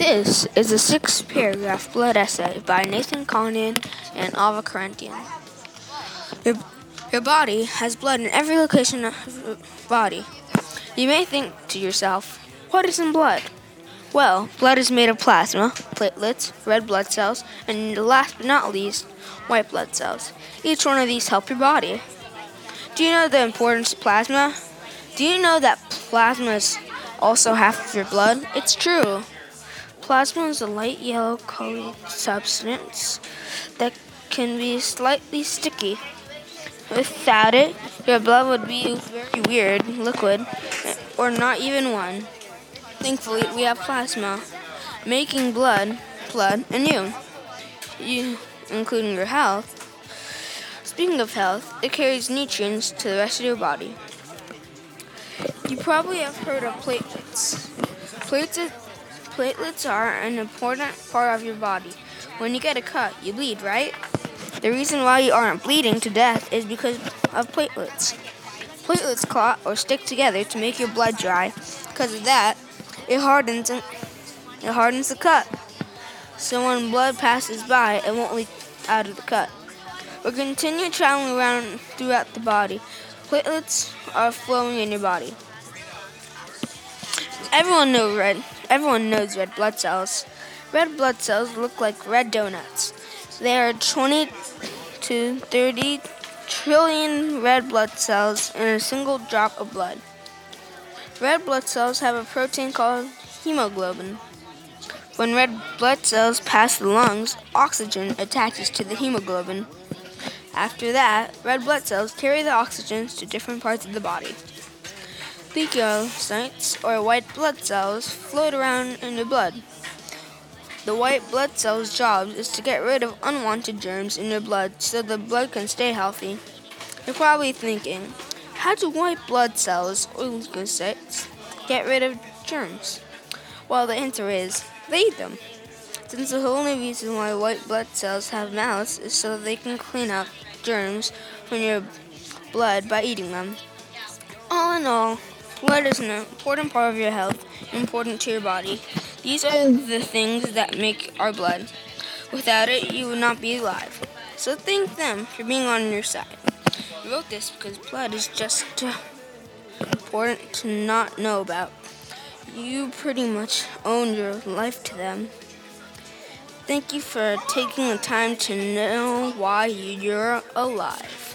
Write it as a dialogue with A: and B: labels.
A: This is a six paragraph blood essay by Nathan Conan and Ava Karentian. Your, your body has blood in every location of your body. You may think to yourself, what is in blood? Well, blood is made of plasma, platelets, red blood cells, and last but not least, white blood cells. Each one of these help your body. Do you know the importance of plasma? Do you know that plasma is also half of your blood? It's true. Plasma is a light yellow colored substance that can be slightly sticky. Without it, your blood would be very weird, liquid, or not even one. Thankfully, we have plasma, making blood, blood, and you, you, including your health. Speaking of health, it carries nutrients to the rest of your body. You probably have heard of platelets. Platelets, platelets are an important part of your body. When you get a cut, you bleed, right? The reason why you aren't bleeding to death is because of platelets. Platelets clot or stick together to make your blood dry. Because of that, it hardens and it hardens the cut. So when blood passes by, it won't leak out of the cut. But continue traveling around throughout the body. Platelets are flowing in your body. Everyone knows red. Everyone knows red blood cells. Red blood cells look like red donuts. There are 20 to 30 trillion red blood cells in a single drop of blood. Red blood cells have a protein called hemoglobin. When red blood cells pass the lungs, oxygen attaches to the hemoglobin. After that, red blood cells carry the oxygen to different parts of the body. Leukocytes, or white blood cells, float around in the blood. The white blood cell's job is to get rid of unwanted germs in your blood so the blood can stay healthy. You're probably thinking, how do white blood cells, or leukocytes, get rid of germs? Well, the answer is, they eat them. Since the only reason why white blood cells have mouths is so they can clean up germs from your blood by eating them. All in all, Blood is an important part of your health, important to your body. These are the things that make our blood. Without it, you would not be alive. So thank them for being on your side. I wrote this because blood is just important to not know about. You pretty much own your life to them. Thank you for taking the time to know why you're alive.